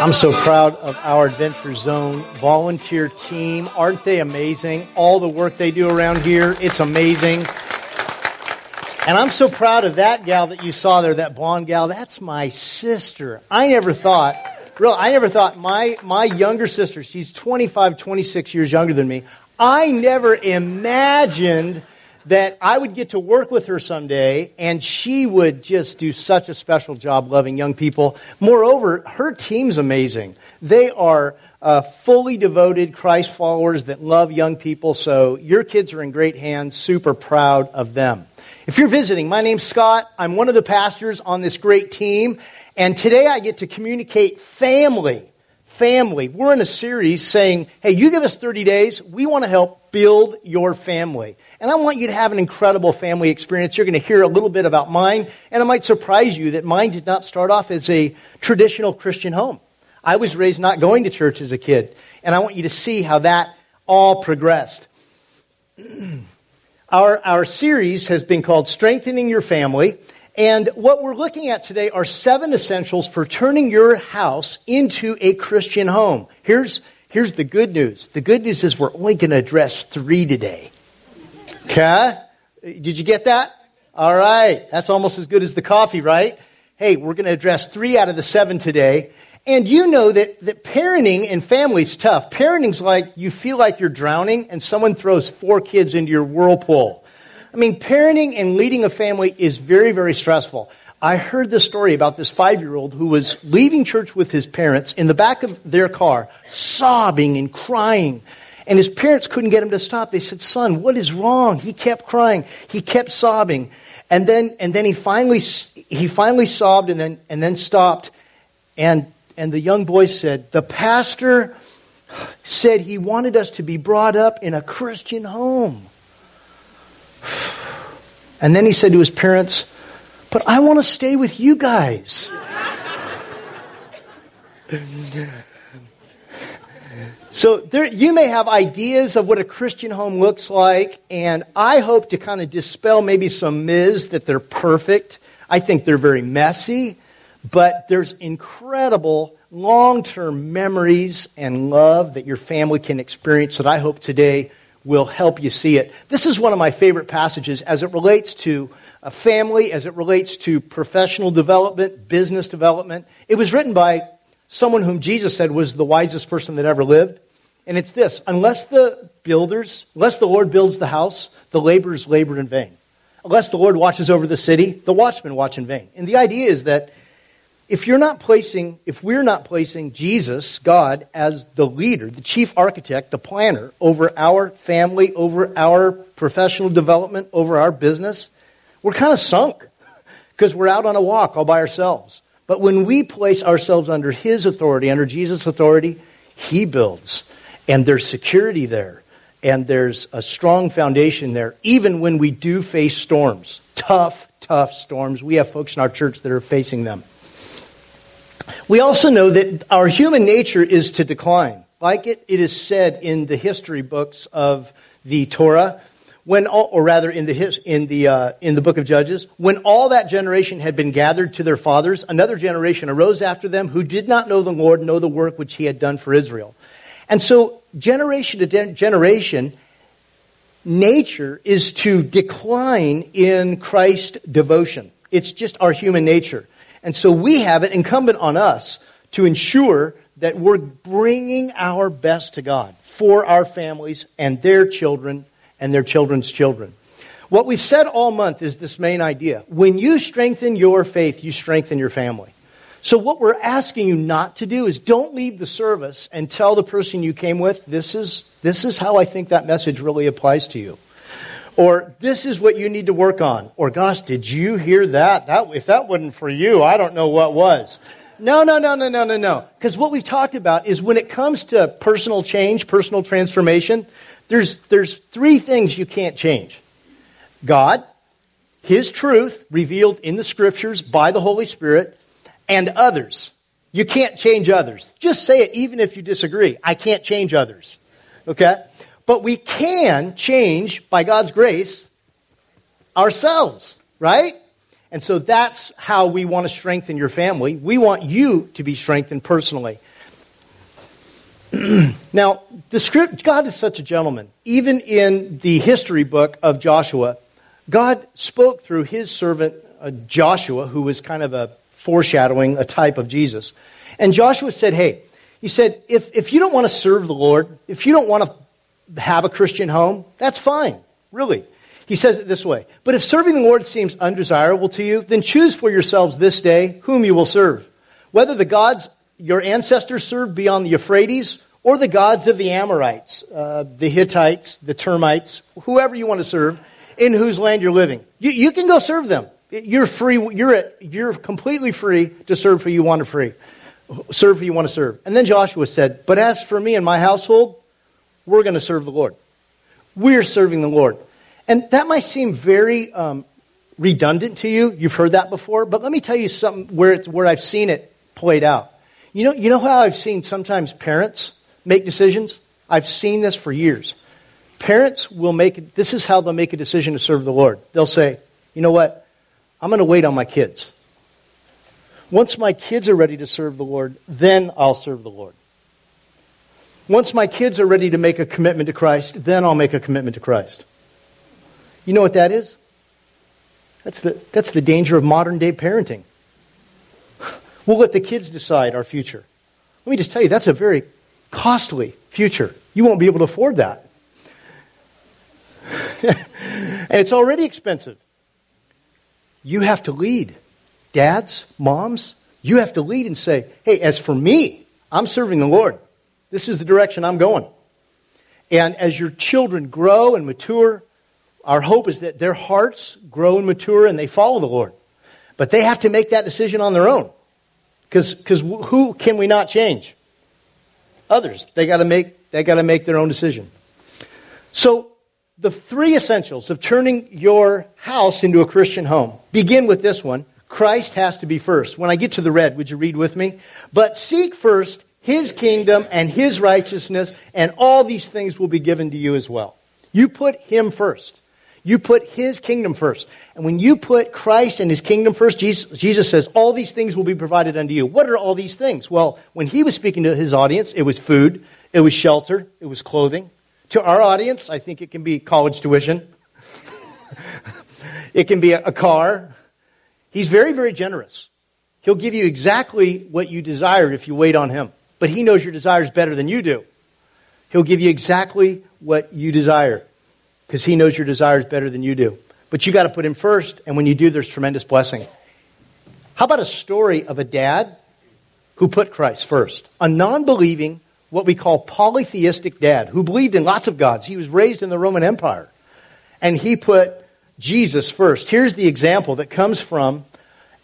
I'm so proud of our Adventure Zone volunteer team. Aren't they amazing? All the work they do around here, it's amazing. And I'm so proud of that gal that you saw there, that blonde gal. That's my sister. I never thought, real, I never thought my, my younger sister, she's 25, 26 years younger than me. I never imagined that I would get to work with her someday and she would just do such a special job loving young people. Moreover, her team's amazing. They are uh, fully devoted Christ followers that love young people, so your kids are in great hands. Super proud of them. If you're visiting, my name's Scott. I'm one of the pastors on this great team, and today I get to communicate family. Family. We're in a series saying, hey, you give us 30 days, we want to help build your family. And I want you to have an incredible family experience. You're going to hear a little bit about mine, and it might surprise you that mine did not start off as a traditional Christian home. I was raised not going to church as a kid, and I want you to see how that all progressed. our, our series has been called Strengthening Your Family, and what we're looking at today are seven essentials for turning your house into a Christian home. Here's, here's the good news the good news is we're only going to address three today. Okay? Did you get that? All right. That's almost as good as the coffee, right? Hey, we're going to address three out of the seven today. And you know that, that parenting and family is tough. Parenting's like you feel like you're drowning and someone throws four kids into your whirlpool. I mean, parenting and leading a family is very, very stressful. I heard this story about this five year old who was leaving church with his parents in the back of their car, sobbing and crying and his parents couldn't get him to stop. They said, Son, what is wrong? He kept crying. He kept sobbing. And then, and then he, finally, he finally sobbed and then, and then stopped. And, and the young boy said, The pastor said he wanted us to be brought up in a Christian home. And then he said to his parents, But I want to stay with you guys. So there, you may have ideas of what a Christian home looks like, and I hope to kind of dispel maybe some myths that they're perfect. I think they're very messy, but there's incredible long-term memories and love that your family can experience that I hope today will help you see it. This is one of my favorite passages as it relates to a family, as it relates to professional development, business development. It was written by someone whom Jesus said was the wisest person that ever lived. And it's this unless the builders, unless the Lord builds the house, the laborers labor in vain. Unless the Lord watches over the city, the watchmen watch in vain. And the idea is that if you're not placing, if we're not placing Jesus, God, as the leader, the chief architect, the planner over our family, over our professional development, over our business, we're kind of sunk because we're out on a walk all by ourselves. But when we place ourselves under His authority, under Jesus' authority, He builds. And there's security there. And there's a strong foundation there, even when we do face storms. Tough, tough storms. We have folks in our church that are facing them. We also know that our human nature is to decline. Like it, it is said in the history books of the Torah, when all, or rather in the, in, the, uh, in the book of Judges, when all that generation had been gathered to their fathers, another generation arose after them who did not know the Lord, know the work which he had done for Israel. And so, generation to generation, nature is to decline in Christ devotion. It's just our human nature. And so, we have it incumbent on us to ensure that we're bringing our best to God for our families and their children and their children's children. What we've said all month is this main idea. When you strengthen your faith, you strengthen your family. So, what we're asking you not to do is don't leave the service and tell the person you came with, this is, this is how I think that message really applies to you. Or, this is what you need to work on. Or, gosh, did you hear that? that if that wasn't for you, I don't know what was. No, no, no, no, no, no, no. Because what we've talked about is when it comes to personal change, personal transformation, there's, there's three things you can't change God, His truth revealed in the scriptures by the Holy Spirit, and others. You can't change others. Just say it even if you disagree. I can't change others. Okay? But we can change, by God's grace, ourselves, right? And so that's how we want to strengthen your family. We want you to be strengthened personally. now, the script, God is such a gentleman. Even in the history book of Joshua, God spoke through his servant uh, Joshua, who was kind of a foreshadowing, a type of Jesus. And Joshua said, Hey, he said, if, if you don't want to serve the Lord, if you don't want to have a Christian home, that's fine, really. He says it this way But if serving the Lord seems undesirable to you, then choose for yourselves this day whom you will serve. Whether the gods your ancestors served beyond the Euphrates or the gods of the Amorites, uh, the Hittites, the termites, whoever you want to serve, in whose land you're living. You, you can go serve them. You're free. You're, at, you're completely free to serve who you want to free. Serve who you want to serve. And then Joshua said, But as for me and my household, we're going to serve the Lord. We're serving the Lord. And that might seem very um, redundant to you. You've heard that before. But let me tell you something where, it's, where I've seen it played out. You know, you know how I've seen sometimes parents make decisions? I've seen this for years. Parents will make, this is how they'll make a decision to serve the Lord. They'll say, you know what? I'm going to wait on my kids. Once my kids are ready to serve the Lord, then I'll serve the Lord. Once my kids are ready to make a commitment to Christ, then I'll make a commitment to Christ. You know what that is? That's the, that's the danger of modern day parenting. We'll let the kids decide our future. Let me just tell you, that's a very costly future. You won't be able to afford that. and it's already expensive. You have to lead. Dads, moms, you have to lead and say, hey, as for me, I'm serving the Lord. This is the direction I'm going. And as your children grow and mature, our hope is that their hearts grow and mature and they follow the Lord. But they have to make that decision on their own. Because who can we not change? Others. They got to make they got to make their own decision. So the three essentials of turning your house into a Christian home begin with this one. Christ has to be first. When I get to the red, would you read with me? But seek first his kingdom and his righteousness, and all these things will be given to you as well. You put him first. You put his kingdom first. And when you put Christ and his kingdom first, Jesus, Jesus, says, all these things will be provided unto you. What are all these things? Well, when he was speaking to his audience, it was food, it was shelter, it was clothing. To our audience, I think it can be college tuition, it can be a, a car. He's very, very generous. He'll give you exactly what you desire if you wait on him. But he knows your desires better than you do. He'll give you exactly what you desire because he knows your desires better than you do. But you got to put him first, and when you do, there's tremendous blessing. How about a story of a dad who put Christ first? A non believing, what we call polytheistic dad who believed in lots of gods. He was raised in the Roman Empire, and he put Jesus first. Here's the example that comes from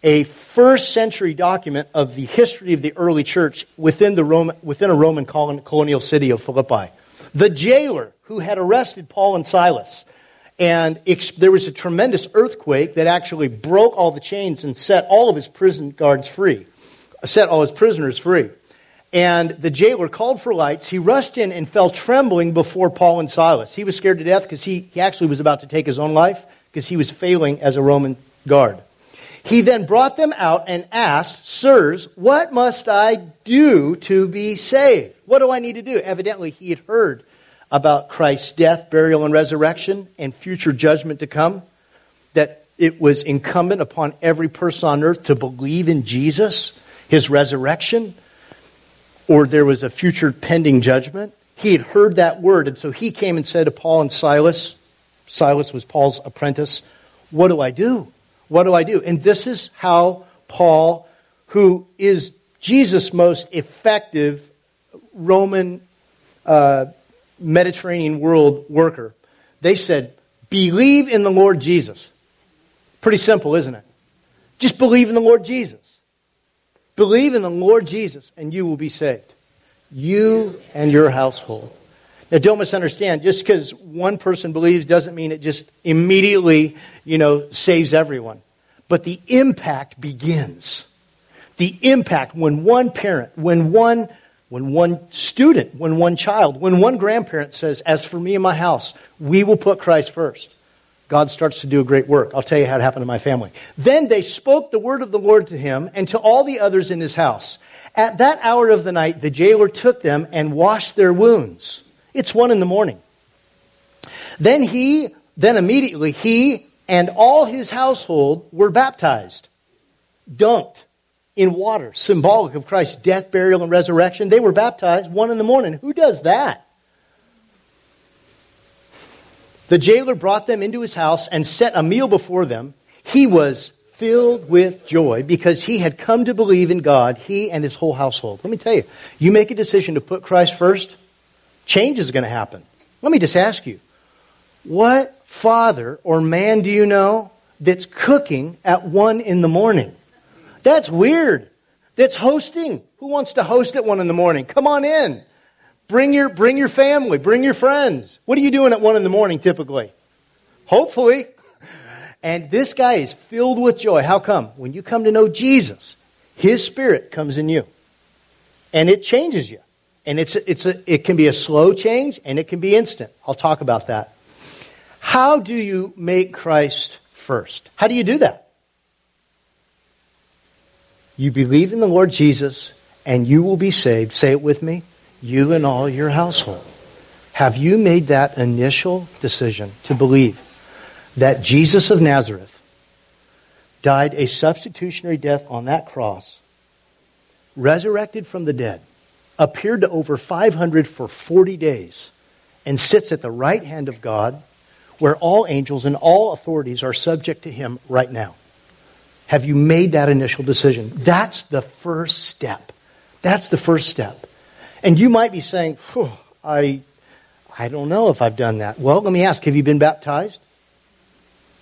a first century document of the history of the early church within, the Roman, within a Roman colonial city of Philippi. The jailer who had arrested Paul and Silas. And there was a tremendous earthquake that actually broke all the chains and set all of his prison guards free, set all his prisoners free. And the jailer called for lights. He rushed in and fell trembling before Paul and Silas. He was scared to death because he, he actually was about to take his own life because he was failing as a Roman guard. He then brought them out and asked, Sirs, what must I do to be saved? What do I need to do? Evidently, he had heard about Christ's death, burial, and resurrection and future judgment to come, that it was incumbent upon every person on earth to believe in Jesus, his resurrection, or there was a future pending judgment. He had heard that word, and so he came and said to Paul and Silas, Silas was Paul's apprentice, What do I do? What do I do? And this is how Paul, who is Jesus' most effective Roman uh, Mediterranean world worker, they said, Believe in the Lord Jesus. Pretty simple, isn't it? Just believe in the Lord Jesus. Believe in the Lord Jesus, and you will be saved. You and your household. Now, don't misunderstand. Just because one person believes doesn't mean it just immediately, you know, saves everyone. But the impact begins. The impact when one parent, when one when one student, when one child, when one grandparent says, As for me and my house, we will put Christ first, God starts to do a great work. I'll tell you how it happened to my family. Then they spoke the word of the Lord to him and to all the others in his house. At that hour of the night, the jailer took them and washed their wounds. It's one in the morning. Then he, then immediately, he and all his household were baptized, dunked in water, symbolic of Christ's death, burial, and resurrection. They were baptized one in the morning. Who does that? The jailer brought them into his house and set a meal before them. He was filled with joy because he had come to believe in God, he and his whole household. Let me tell you, you make a decision to put Christ first, change is going to happen. Let me just ask you, what father or man do you know that's cooking at one in the morning? That's weird. That's hosting. Who wants to host at one in the morning? Come on in. Bring your, bring your family, bring your friends. What are you doing at one in the morning typically? Hopefully. And this guy is filled with joy. How come? When you come to know Jesus, his spirit comes in you. And it changes you. And it's, it's a, it can be a slow change and it can be instant. I'll talk about that. How do you make Christ first? How do you do that? You believe in the Lord Jesus and you will be saved. Say it with me you and all your household. Have you made that initial decision to believe that Jesus of Nazareth died a substitutionary death on that cross, resurrected from the dead, appeared to over 500 for 40 days, and sits at the right hand of God, where all angels and all authorities are subject to him right now? Have you made that initial decision? That's the first step. That's the first step. And you might be saying, I, I don't know if I've done that. Well, let me ask have you been baptized?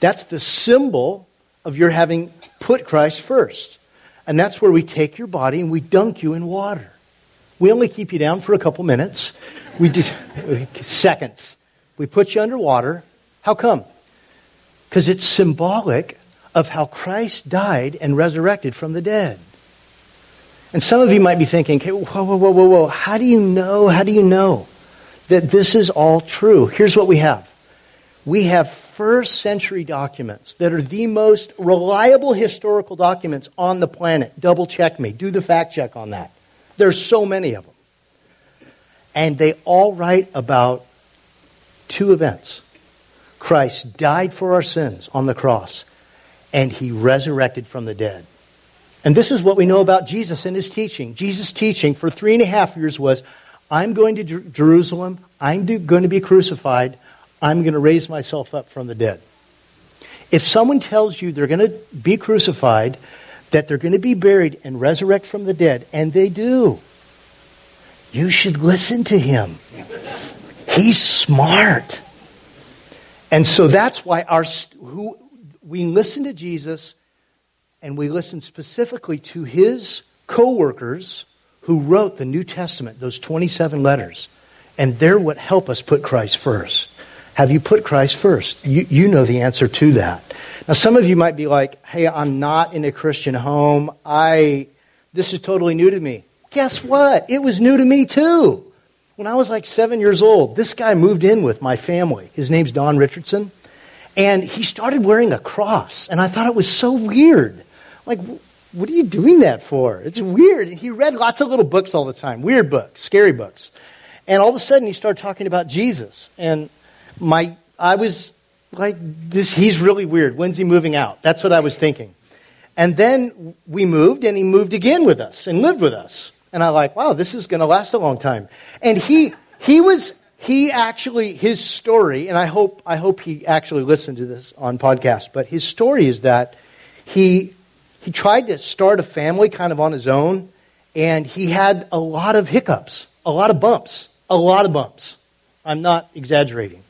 That's the symbol of your having put Christ first. And that's where we take your body and we dunk you in water. We only keep you down for a couple minutes. We do seconds. We put you underwater. How come? Because it's symbolic of how Christ died and resurrected from the dead. And some of you might be thinking, okay, whoa, whoa, whoa, whoa, whoa. How do you know? How do you know that this is all true? Here's what we have. We have first century documents that are the most reliable historical documents on the planet. Double check me. Do the fact check on that. There's so many of them. And they all write about two events. Christ died for our sins on the cross, and he resurrected from the dead. And this is what we know about Jesus and his teaching. Jesus' teaching for three and a half years was I'm going to Jerusalem, I'm going to be crucified, I'm going to raise myself up from the dead. If someone tells you they're going to be crucified, that they're going to be buried and resurrect from the dead, and they do, you should listen to him. He's smart. And so that's why our, who, we listen to Jesus and we listen specifically to his co workers who wrote the New Testament, those 27 letters. And they're what help us put Christ first. Have you put Christ first? You, you know the answer to that. Now, some of you might be like, hey, I'm not in a Christian home. I, this is totally new to me. Guess what? It was new to me too. When I was like seven years old, this guy moved in with my family. His name's Don Richardson. And he started wearing a cross. And I thought it was so weird. Like, what are you doing that for? It's weird. And he read lots of little books all the time, weird books, scary books. And all of a sudden, he started talking about Jesus. And my, I was like, this, he's really weird. When's he moving out? That's what I was thinking. And then we moved, and he moved again with us and lived with us. And I like, wow, this is going to last a long time. And he, he was, he actually, his story, and I hope, I hope he actually listened to this on podcast, but his story is that he he tried to start a family kind of on his own, and he had a lot of hiccups, a lot of bumps, a lot of bumps. I'm not exaggerating.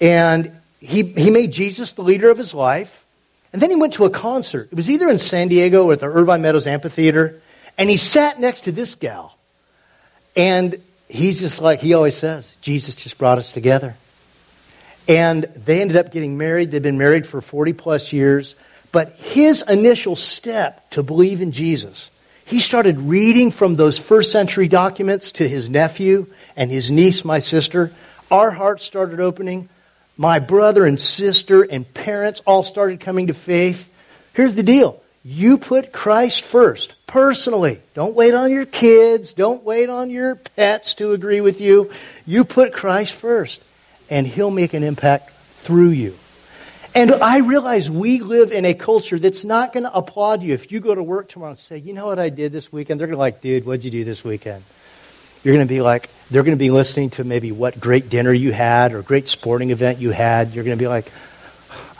And he, he made Jesus the leader of his life. And then he went to a concert. It was either in San Diego or at the Irvine Meadows Amphitheater. And he sat next to this gal. And he's just like he always says Jesus just brought us together. And they ended up getting married. They've been married for 40 plus years. But his initial step to believe in Jesus, he started reading from those first century documents to his nephew and his niece, my sister. Our hearts started opening. my brother and sister and parents all started coming to faith. Here's the deal you put Christ first, personally. Don't wait on your kids. Don't wait on your pets to agree with you. You put Christ first, and He'll make an impact through you. And I realize we live in a culture that's not going to applaud you if you go to work tomorrow and say, you know what I did this weekend? They're going to be like, dude, what'd you do this weekend? You're going to be like, they're going to be listening to maybe what great dinner you had or great sporting event you had. You're going to be like,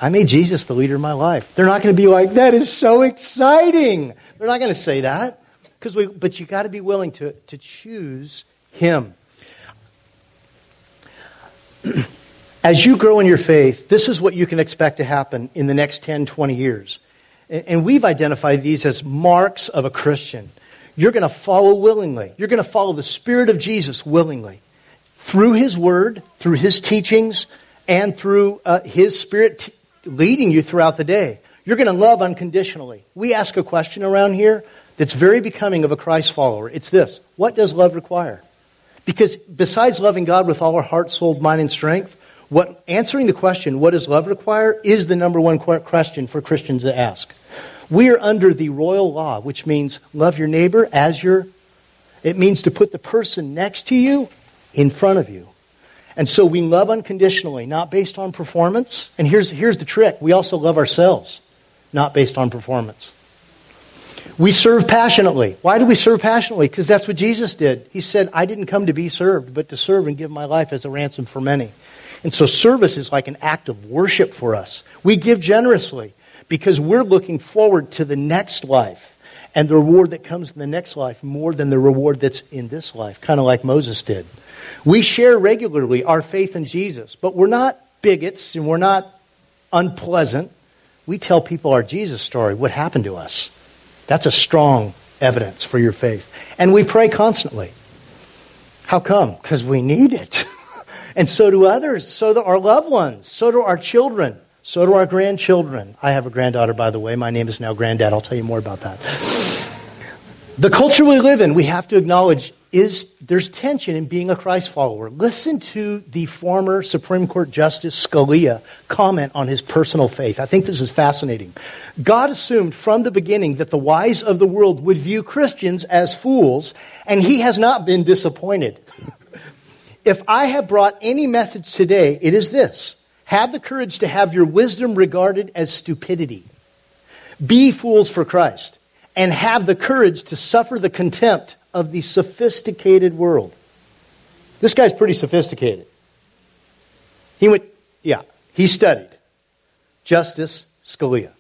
I made Jesus the leader of my life. They're not going to be like, that is so exciting. They're not going to say that. Because we, but you got to be willing to, to choose Him. As you grow in your faith, this is what you can expect to happen in the next 10, 20 years. And, we've identified these as marks of a Christian. You're going to follow willingly. You're going to follow the Spirit of Jesus willingly. Through His Word, through His teachings, and through uh, His Spirit t- leading you throughout the day. You're going to love unconditionally. We ask a question around here that's very becoming of a Christ follower. It's this What does love require? Because besides loving God with all our heart, soul, mind, and strength, what, answering the question, what does love require, is the number one question for Christians to ask. We are under the royal law, which means love your neighbor as your. It means to put the person next to you in front of you. And so we love unconditionally, not based on performance. And here's, here's the trick we also love ourselves, not based on performance. We serve passionately. Why do we serve passionately? Because that's what Jesus did. He said, I didn't come to be served, but to serve and give my life as a ransom for many. And so service is like an act of worship for us. We give generously because we're looking forward to the next life and the reward that comes in the next life more than the reward that's in this life, kind of like Moses did. We share regularly our faith in Jesus, but we're not bigots and we're not unpleasant. We tell people our Jesus story, what happened to us. That's a strong evidence for your faith. And we pray constantly. How come? Because we need it. and so do others, so do our loved ones, so do our children. So do our grandchildren. I have a granddaughter, by the way. My name is now Granddad. I'll tell you more about that. the culture we live in, we have to acknowledge, is there's tension in being a Christ follower. Listen to the former Supreme Court Justice Scalia comment on his personal faith. I think this is fascinating. God assumed from the beginning that the wise of the world would view Christians as fools, and he has not been disappointed. if I have brought any message today, it is this have the courage to have your wisdom regarded as stupidity. Be fools for Christ. And have the courage to suffer the contempt of the sophisticated world. This guy's pretty sophisticated. He went, yeah, he studied. Justice Scalia.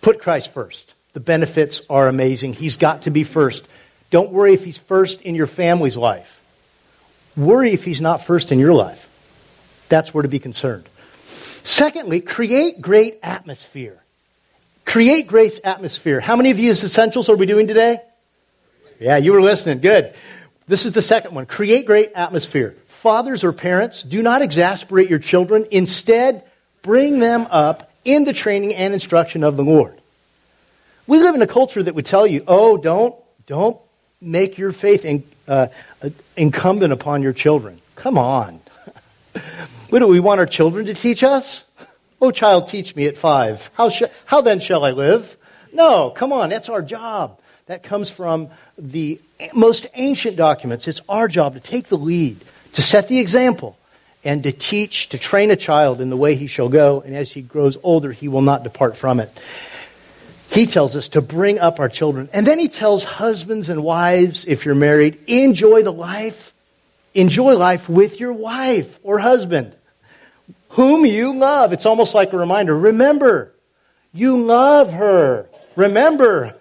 Put Christ first. The benefits are amazing. He's got to be first. Don't worry if he's first in your family's life. Worry if he's not first in your life. That's where to be concerned. Secondly, create great atmosphere. Create great atmosphere. How many of you essentials are we doing today? Yeah, you were listening. Good. This is the second one. Create great atmosphere. Fathers or parents, do not exasperate your children. Instead, bring them up in the training and instruction of the Lord. We live in a culture that would tell you, oh, don't, don't make your faith in, uh, incumbent upon your children. Come on. What do we want our children to teach us? Oh, child, teach me at five. How, sh- how then shall I live? No, come on, that's our job. That comes from the most ancient documents. It's our job to take the lead, to set the example, and to teach, to train a child in the way he shall go, and as he grows older, he will not depart from it. He tells us to bring up our children. And then he tells husbands and wives, if you're married, enjoy the life. Enjoy life with your wife or husband whom you love. It's almost like a reminder. Remember, you love her. Remember,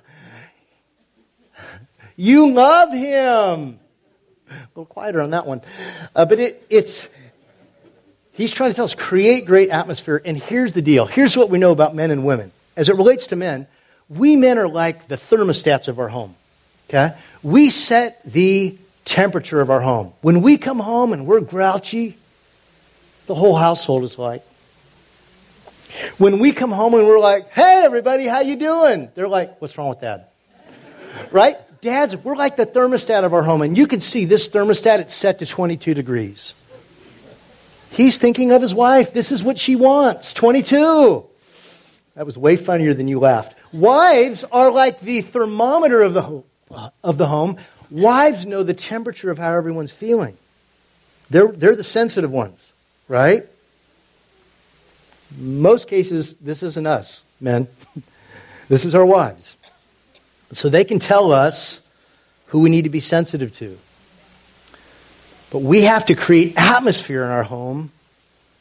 you love him. A little quieter on that one. Uh, but it, it's, he's trying to tell us create great atmosphere. And here's the deal here's what we know about men and women. As it relates to men, we men are like the thermostats of our home. Okay? We set the temperature of our home. When we come home and we're grouchy, the whole household is like. When we come home and we're like, "Hey everybody, how you doing?" They're like, "What's wrong with dad?" right? Dads, we're like the thermostat of our home and you can see this thermostat it's set to 22 degrees. He's thinking of his wife. This is what she wants. 22. That was way funnier than you laughed. Wives are like the thermometer of the, home, of the home. Wives know the temperature of how everyone's feeling. They're, they're the sensitive ones, right? Most cases, this isn't us, men. this is our wives. So they can tell us who we need to be sensitive to. But we have to create atmosphere in our home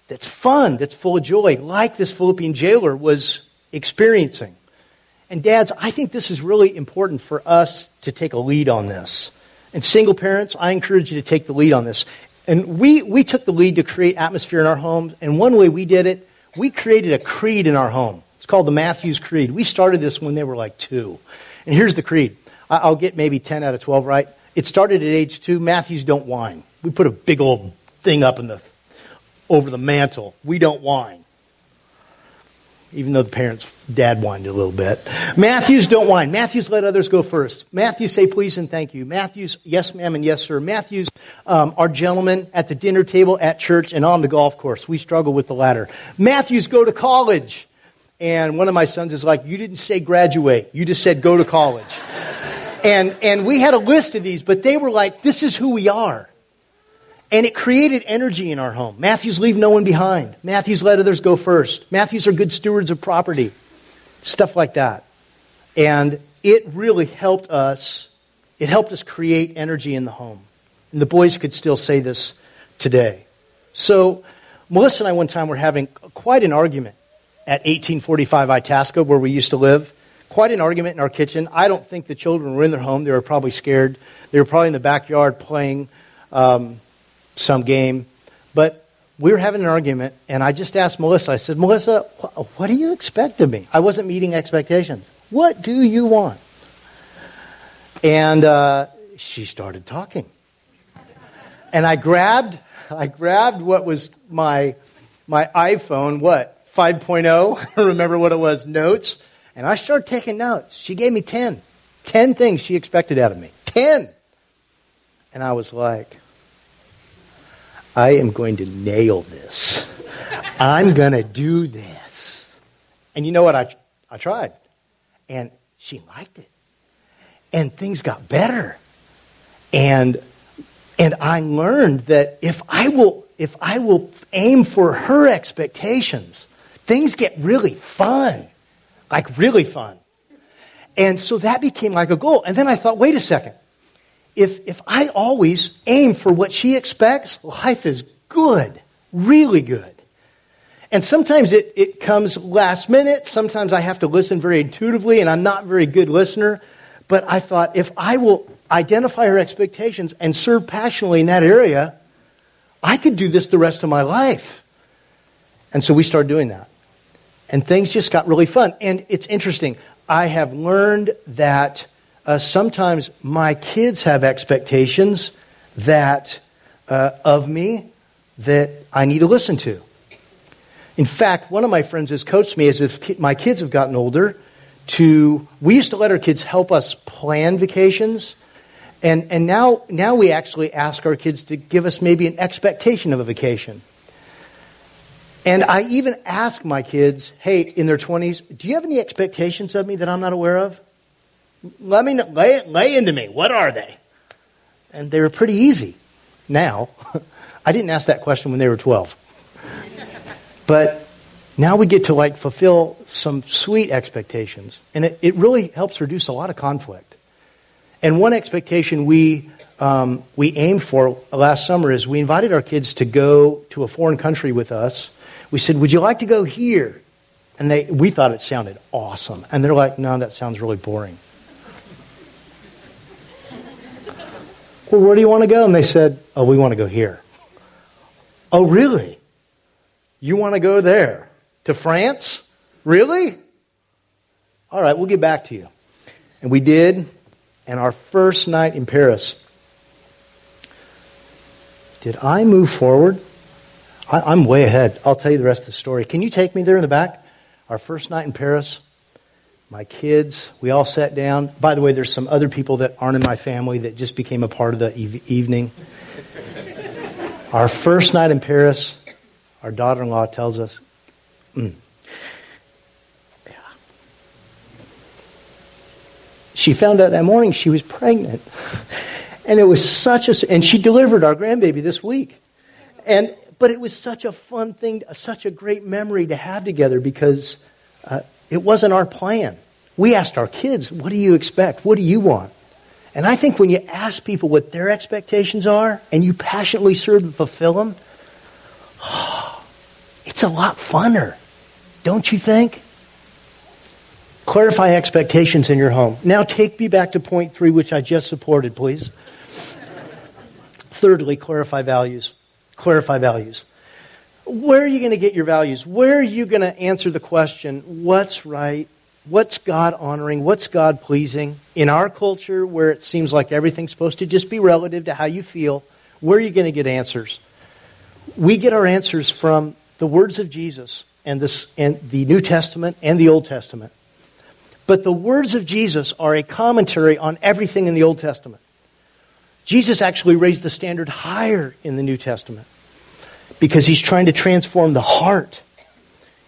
that's fun, that's full of joy, like this Philippian jailer was experiencing. And dads, I think this is really important for us to take a lead on this. And single parents, I encourage you to take the lead on this. And we, we took the lead to create atmosphere in our homes. And one way we did it, we created a creed in our home. It's called the Matthews Creed. We started this when they were like two. And here's the creed. I'll get maybe 10 out of 12 right. It started at age two. Matthews don't whine. We put a big old thing up in the, over the mantle. We don't whine even though the parents, dad whined a little bit. Matthews don't whine. Matthews let others go first. Matthews say please and thank you. Matthews, yes ma'am and yes sir. Matthews um, are gentlemen at the dinner table, at church, and on the golf course. We struggle with the latter. Matthews go to college. And one of my sons is like, you didn't say graduate. You just said go to college. and, and we had a list of these, but they were like, this is who we are. And it created energy in our home. Matthews leave no one behind. Matthews let others go first. Matthews are good stewards of property. Stuff like that. And it really helped us. It helped us create energy in the home. And the boys could still say this today. So, Melissa and I one time were having quite an argument at 1845 Itasca, where we used to live. Quite an argument in our kitchen. I don't think the children were in their home. They were probably scared. They were probably in the backyard playing. Um, some game. But we were having an argument, and I just asked Melissa, I said, Melissa, what do you expect of me? I wasn't meeting expectations. What do you want? And uh, she started talking. And I grabbed, I grabbed what was my, my iPhone, what, 5.0? I remember what it was, notes. And I started taking notes. She gave me 10. 10 things she expected out of me. 10. And I was like, I am going to nail this. I'm going to do this. And you know what? I, I tried. And she liked it. And things got better. And, and I learned that if I will, if I will aim for her expectations, things get really fun. Like really fun. And so that became like a goal. And then I thought, wait a second if, if I always aim for what she expects, life is good, really good. And sometimes it, it comes last minute. Sometimes I have to listen very intuitively, and I'm not a very good listener. But I thought if I will identify her expectations and serve passionately in that area, I could do this the rest of my life. And so we started doing that. And things just got really fun. And it's interesting. I have learned that uh, sometimes my kids have expectations that uh, of me that I need to listen to. In fact, one of my friends has coached me as if my kids have gotten older to we used to let our kids help us plan vacations and, and now, now we actually ask our kids to give us maybe an expectation of a vacation. And I even ask my kids, hey, in their 20s, do you have any expectations of me that I'm not aware of? Let me lay, lay into me. What are they? And they were pretty easy. Now, I didn't ask that question when they were 12. But now we get to like fulfill some sweet expectations. And it, it really helps reduce a lot of conflict. And one expectation we, um, we aimed for last summer is we invited our kids to go to a foreign country with us. We said, Would you like to go here? And they, we thought it sounded awesome. And they're like, No, that sounds really boring. Well, where do you want to go? And they said, Oh, we want to go here. Oh, really? You want to go there? To France? Really? All right, we'll get back to you. And we did. And our first night in Paris, did I move forward? I, am way ahead. I'll tell you the rest of the story. Can you take me there in the back? Our first night in Paris, my kids, we all sat down. By the way, there's some other people that aren't in my family that just became a part of the evening. Our first night in Paris, our daughter in law tells us, mm, yeah. She found out that morning she was pregnant. And it was such a, and she delivered our grandbaby this week. And, but it was such a fun thing, such a great memory to have together because uh, it wasn't our plan. We asked our kids, what do you expect? What do you want? And I think when you ask people what their expectations are and you passionately serve to fulfill them, it's a lot funner, don't you think? Clarify expectations in your home. Now take me back to point three, which I just supported, please. Thirdly, clarify values. Clarify values. Where are you going to get your values? Where are you going to answer the question, what's right? What's God honoring? What's God pleasing? In our culture, where it seems like everything's supposed to just be relative to how you feel, where are you going to get answers? We get our answers from the words of Jesus and, this, and the New Testament and the Old Testament. But the words of Jesus are a commentary on everything in the Old Testament. Jesus actually raised the standard higher in the New Testament because he's trying to transform the heart.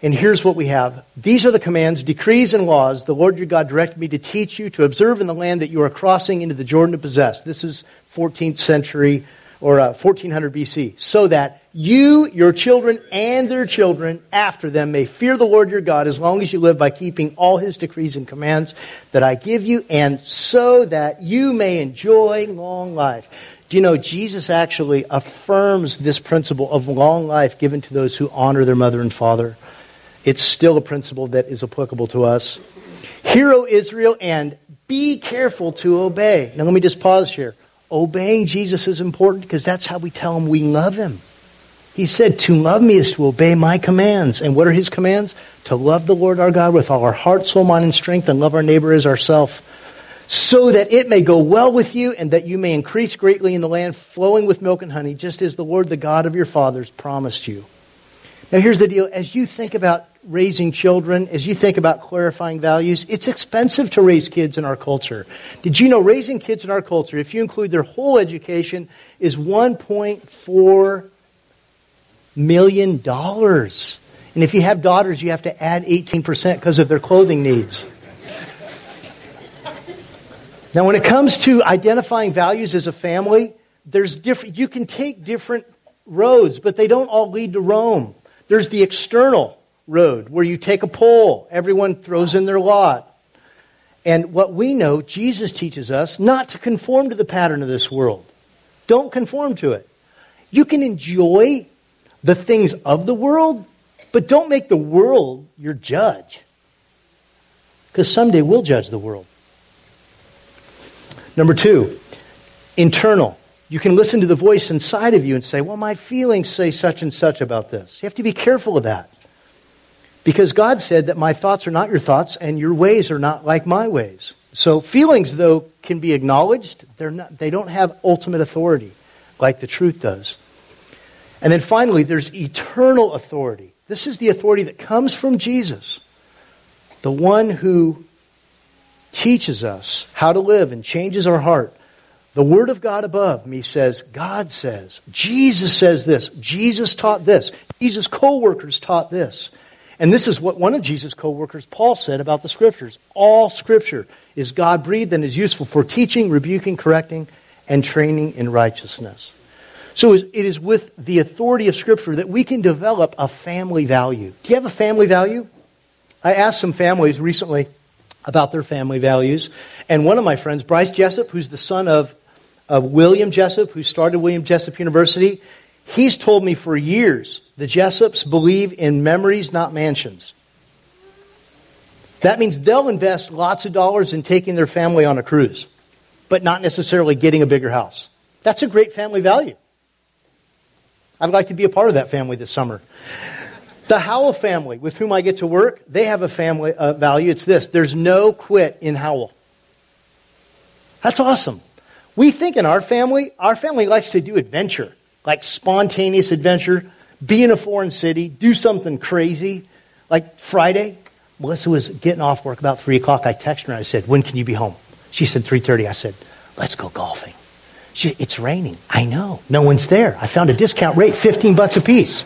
And here's what we have. These are the commands, decrees, and laws the Lord your God directed me to teach you to observe in the land that you are crossing into the Jordan to possess. This is 14th century or uh, 1400 BC. So that you, your children, and their children after them may fear the Lord your God as long as you live by keeping all his decrees and commands that I give you, and so that you may enjoy long life. Do you know Jesus actually affirms this principle of long life given to those who honor their mother and father? It's still a principle that is applicable to us. Hear, O Israel, and be careful to obey. Now, let me just pause here. Obeying Jesus is important because that's how we tell him we love him. He said, To love me is to obey my commands. And what are his commands? To love the Lord our God with all our heart, soul, mind, and strength, and love our neighbor as ourself, so that it may go well with you, and that you may increase greatly in the land flowing with milk and honey, just as the Lord, the God of your fathers, promised you. Now, here's the deal. As you think about raising children, as you think about clarifying values, it's expensive to raise kids in our culture. Did you know raising kids in our culture, if you include their whole education, is 1.4 million dollars. And if you have daughters, you have to add 18% because of their clothing needs. Now, when it comes to identifying values as a family, there's different, you can take different roads, but they don't all lead to Rome. There's the external road where you take a poll, everyone throws in their lot. And what we know, Jesus teaches us not to conform to the pattern of this world. Don't conform to it. You can enjoy the things of the world, but don't make the world your judge. Because someday we'll judge the world. Number two, internal. You can listen to the voice inside of you and say, Well, my feelings say such and such about this. You have to be careful of that. Because God said that my thoughts are not your thoughts and your ways are not like my ways. So feelings, though, can be acknowledged. They're not, they don't have ultimate authority like the truth does. And then finally, there's eternal authority. This is the authority that comes from Jesus, the one who teaches us how to live and changes our heart. The Word of God above me says, God says, Jesus says this, Jesus taught this, Jesus' co workers taught this. And this is what one of Jesus' co workers, Paul, said about the Scriptures. All Scripture is God breathed and is useful for teaching, rebuking, correcting, and training in righteousness. So it is with the authority of Scripture that we can develop a family value. Do you have a family value? I asked some families recently about their family values, and one of my friends, Bryce Jessup, who's the son of, of William Jessup, who started William Jessup University, he's told me for years the Jessups believe in memories, not mansions. That means they'll invest lots of dollars in taking their family on a cruise, but not necessarily getting a bigger house. That's a great family value. I'd like to be a part of that family this summer. The Howell family, with whom I get to work, they have a family uh, value. It's this there's no quit in Howell. That's awesome. We think in our family, our family likes to do adventure, like spontaneous adventure, be in a foreign city, do something crazy. Like Friday, Melissa was getting off work about 3 o'clock. I texted her and I said, When can you be home? She said 3.30. I said, Let's go golfing. She, it's raining. I know. No one's there. I found a discount rate, 15 bucks a piece.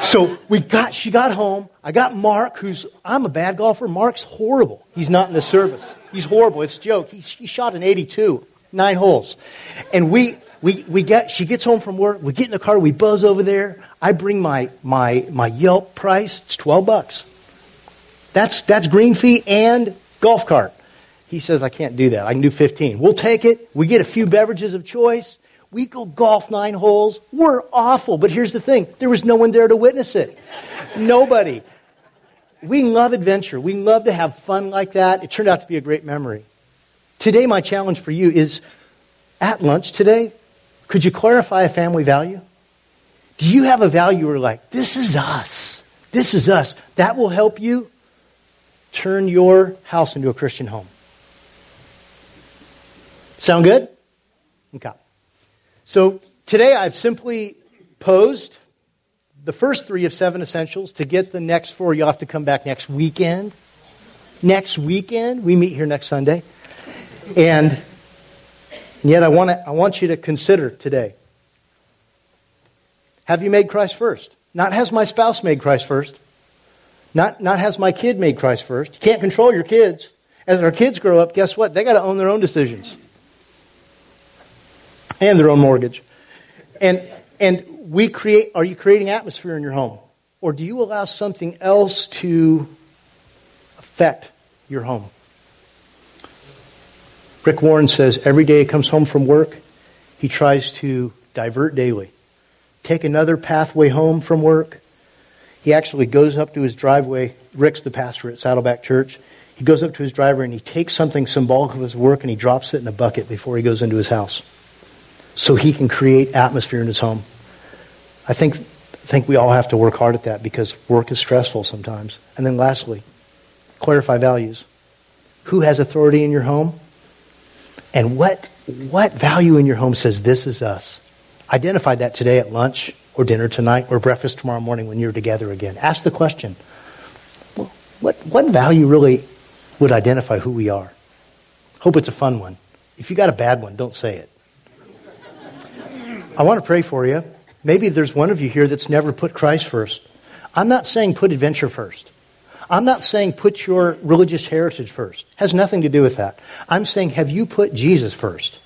So we got, she got home. I got Mark, who's, I'm a bad golfer. Mark's horrible. He's not in the service. He's horrible. It's a joke. He, he shot an 82, nine holes. And we, we, we get, she gets home from work. We get in the car. We buzz over there. I bring my, my, my Yelp price. It's 12 bucks. That's, that's green fee and golf cart. He says, I can't do that. I can do 15. We'll take it. We get a few beverages of choice. We go golf nine holes. We're awful. But here's the thing there was no one there to witness it. Nobody. We love adventure. We love to have fun like that. It turned out to be a great memory. Today, my challenge for you is at lunch today, could you clarify a family value? Do you have a value where, like, this is us? This is us. That will help you turn your house into a Christian home. Sound good? Okay. So today I've simply posed the first three of seven essentials. To get the next four, you'll have to come back next weekend. Next weekend, we meet here next Sunday. And, and yet I want, to, I want you to consider today have you made Christ first? Not has my spouse made Christ first. Not, not has my kid made Christ first. You can't control your kids. As our kids grow up, guess what? They got to own their own decisions and their own mortgage. And, and we create, are you creating atmosphere in your home? Or do you allow something else to affect your home? Rick Warren says every day he comes home from work, he tries to divert daily. Take another pathway home from work. He actually goes up to his driveway. Rick's the pastor at Saddleback Church. He goes up to his driveway and he takes something symbolic of his work and he drops it in a bucket before he goes into his house so he can create atmosphere in his home. I think, think we all have to work hard at that because work is stressful sometimes. And then lastly, clarify values. Who has authority in your home? And what, what value in your home says, this is us? Identify that today at lunch or dinner tonight or breakfast tomorrow morning when you're together again. Ask the question what, what value really would identify who we are? Hope it's a fun one. If you got a bad one, don't say it. I want to pray for you. Maybe there's one of you here that's never put Christ first. I'm not saying put adventure first. I'm not saying put your religious heritage first. It has nothing to do with that. I'm saying have you put Jesus first?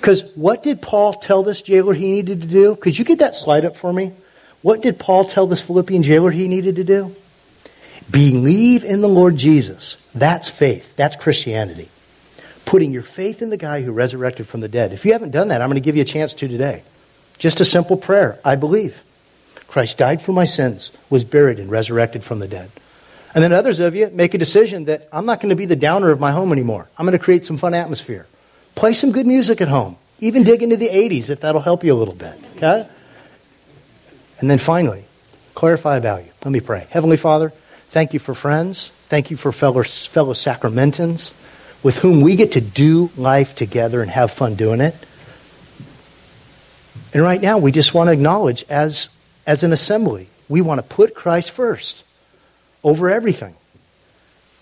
Because what did Paul tell this jailer he needed to do? Could you get that slide up for me? What did Paul tell this Philippian jailer he needed to do? Believe in the Lord Jesus. That's faith. That's Christianity putting your faith in the guy who resurrected from the dead. If you haven't done that, I'm going to give you a chance to today. Just a simple prayer. I believe. Christ died for my sins, was buried, and resurrected from the dead. And then others of you make a decision that I'm not going to be the downer of my home anymore. I'm going to create some fun atmosphere. Play some good music at home. Even dig into the 80s if that'll help you a little bit. Okay? And then finally, clarify value. Let me pray. Heavenly Father, thank you for friends. Thank you for fellow, fellow Sacramentans with whom we get to do life together and have fun doing it. And right now, we just want to acknowledge as, as an assembly, we want to put Christ first over everything.